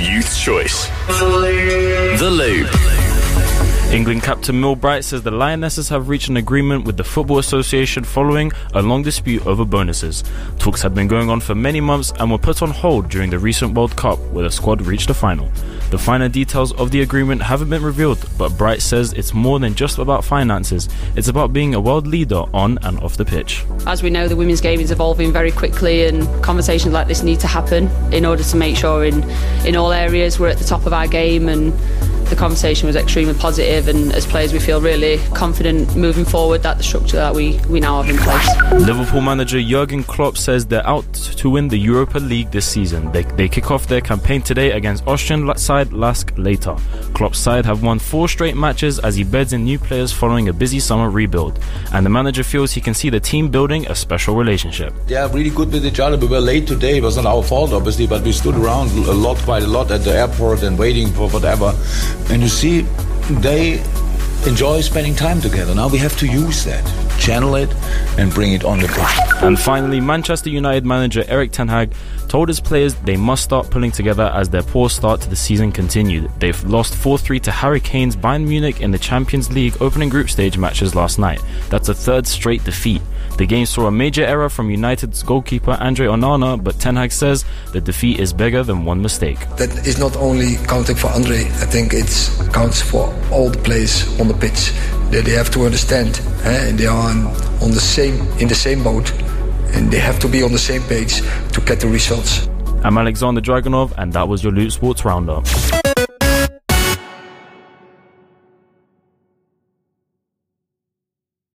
youth choice. The Loop. England captain Millie Bright says the Lionesses have reached an agreement with the Football Association following a long dispute over bonuses. Talks had been going on for many months and were put on hold during the recent World Cup, where the squad reached the final. The finer details of the agreement haven't been revealed, but Bright says it's more than just about finances. It's about being a world leader on and off the pitch. As we know, the women's game is evolving very quickly, and conversations like this need to happen in order to make sure in in all areas we're at the top of our game and the conversation was extremely positive and as players we feel really confident moving forward that the structure that we, we now have in place. Liverpool manager Jurgen Klopp says they're out to win the Europa League this season. They, they kick off their campaign today against Austrian side Lask later. Klopp's side have won four straight matches as he beds in new players following a busy summer rebuild. And the manager feels he can see the team building a special relationship. They are really good with each other. We were late today. It was not our fault, obviously, but we stood around a lot, quite a lot at the airport and waiting for whatever. And you see, they enjoy spending time together. Now we have to use that, channel it, and bring it on the pitch. And finally, Manchester United manager Erik Ten Hag told his players they must start pulling together as their poor start to the season continued. They've lost 4 3 to Harry Kane's Bayern Munich in the Champions League opening group stage matches last night. That's a third straight defeat. The game saw a major error from United's goalkeeper Andre Onana, but Ten Hag says the defeat is bigger than one mistake. That is not only counting for Andre, I think it counts for all the players on the pitch. That they have to understand, eh? they are on the same in the same boat, and they have to be on the same page to get the results. I'm Alexander Dragunov, and that was your Loop Sports Roundup.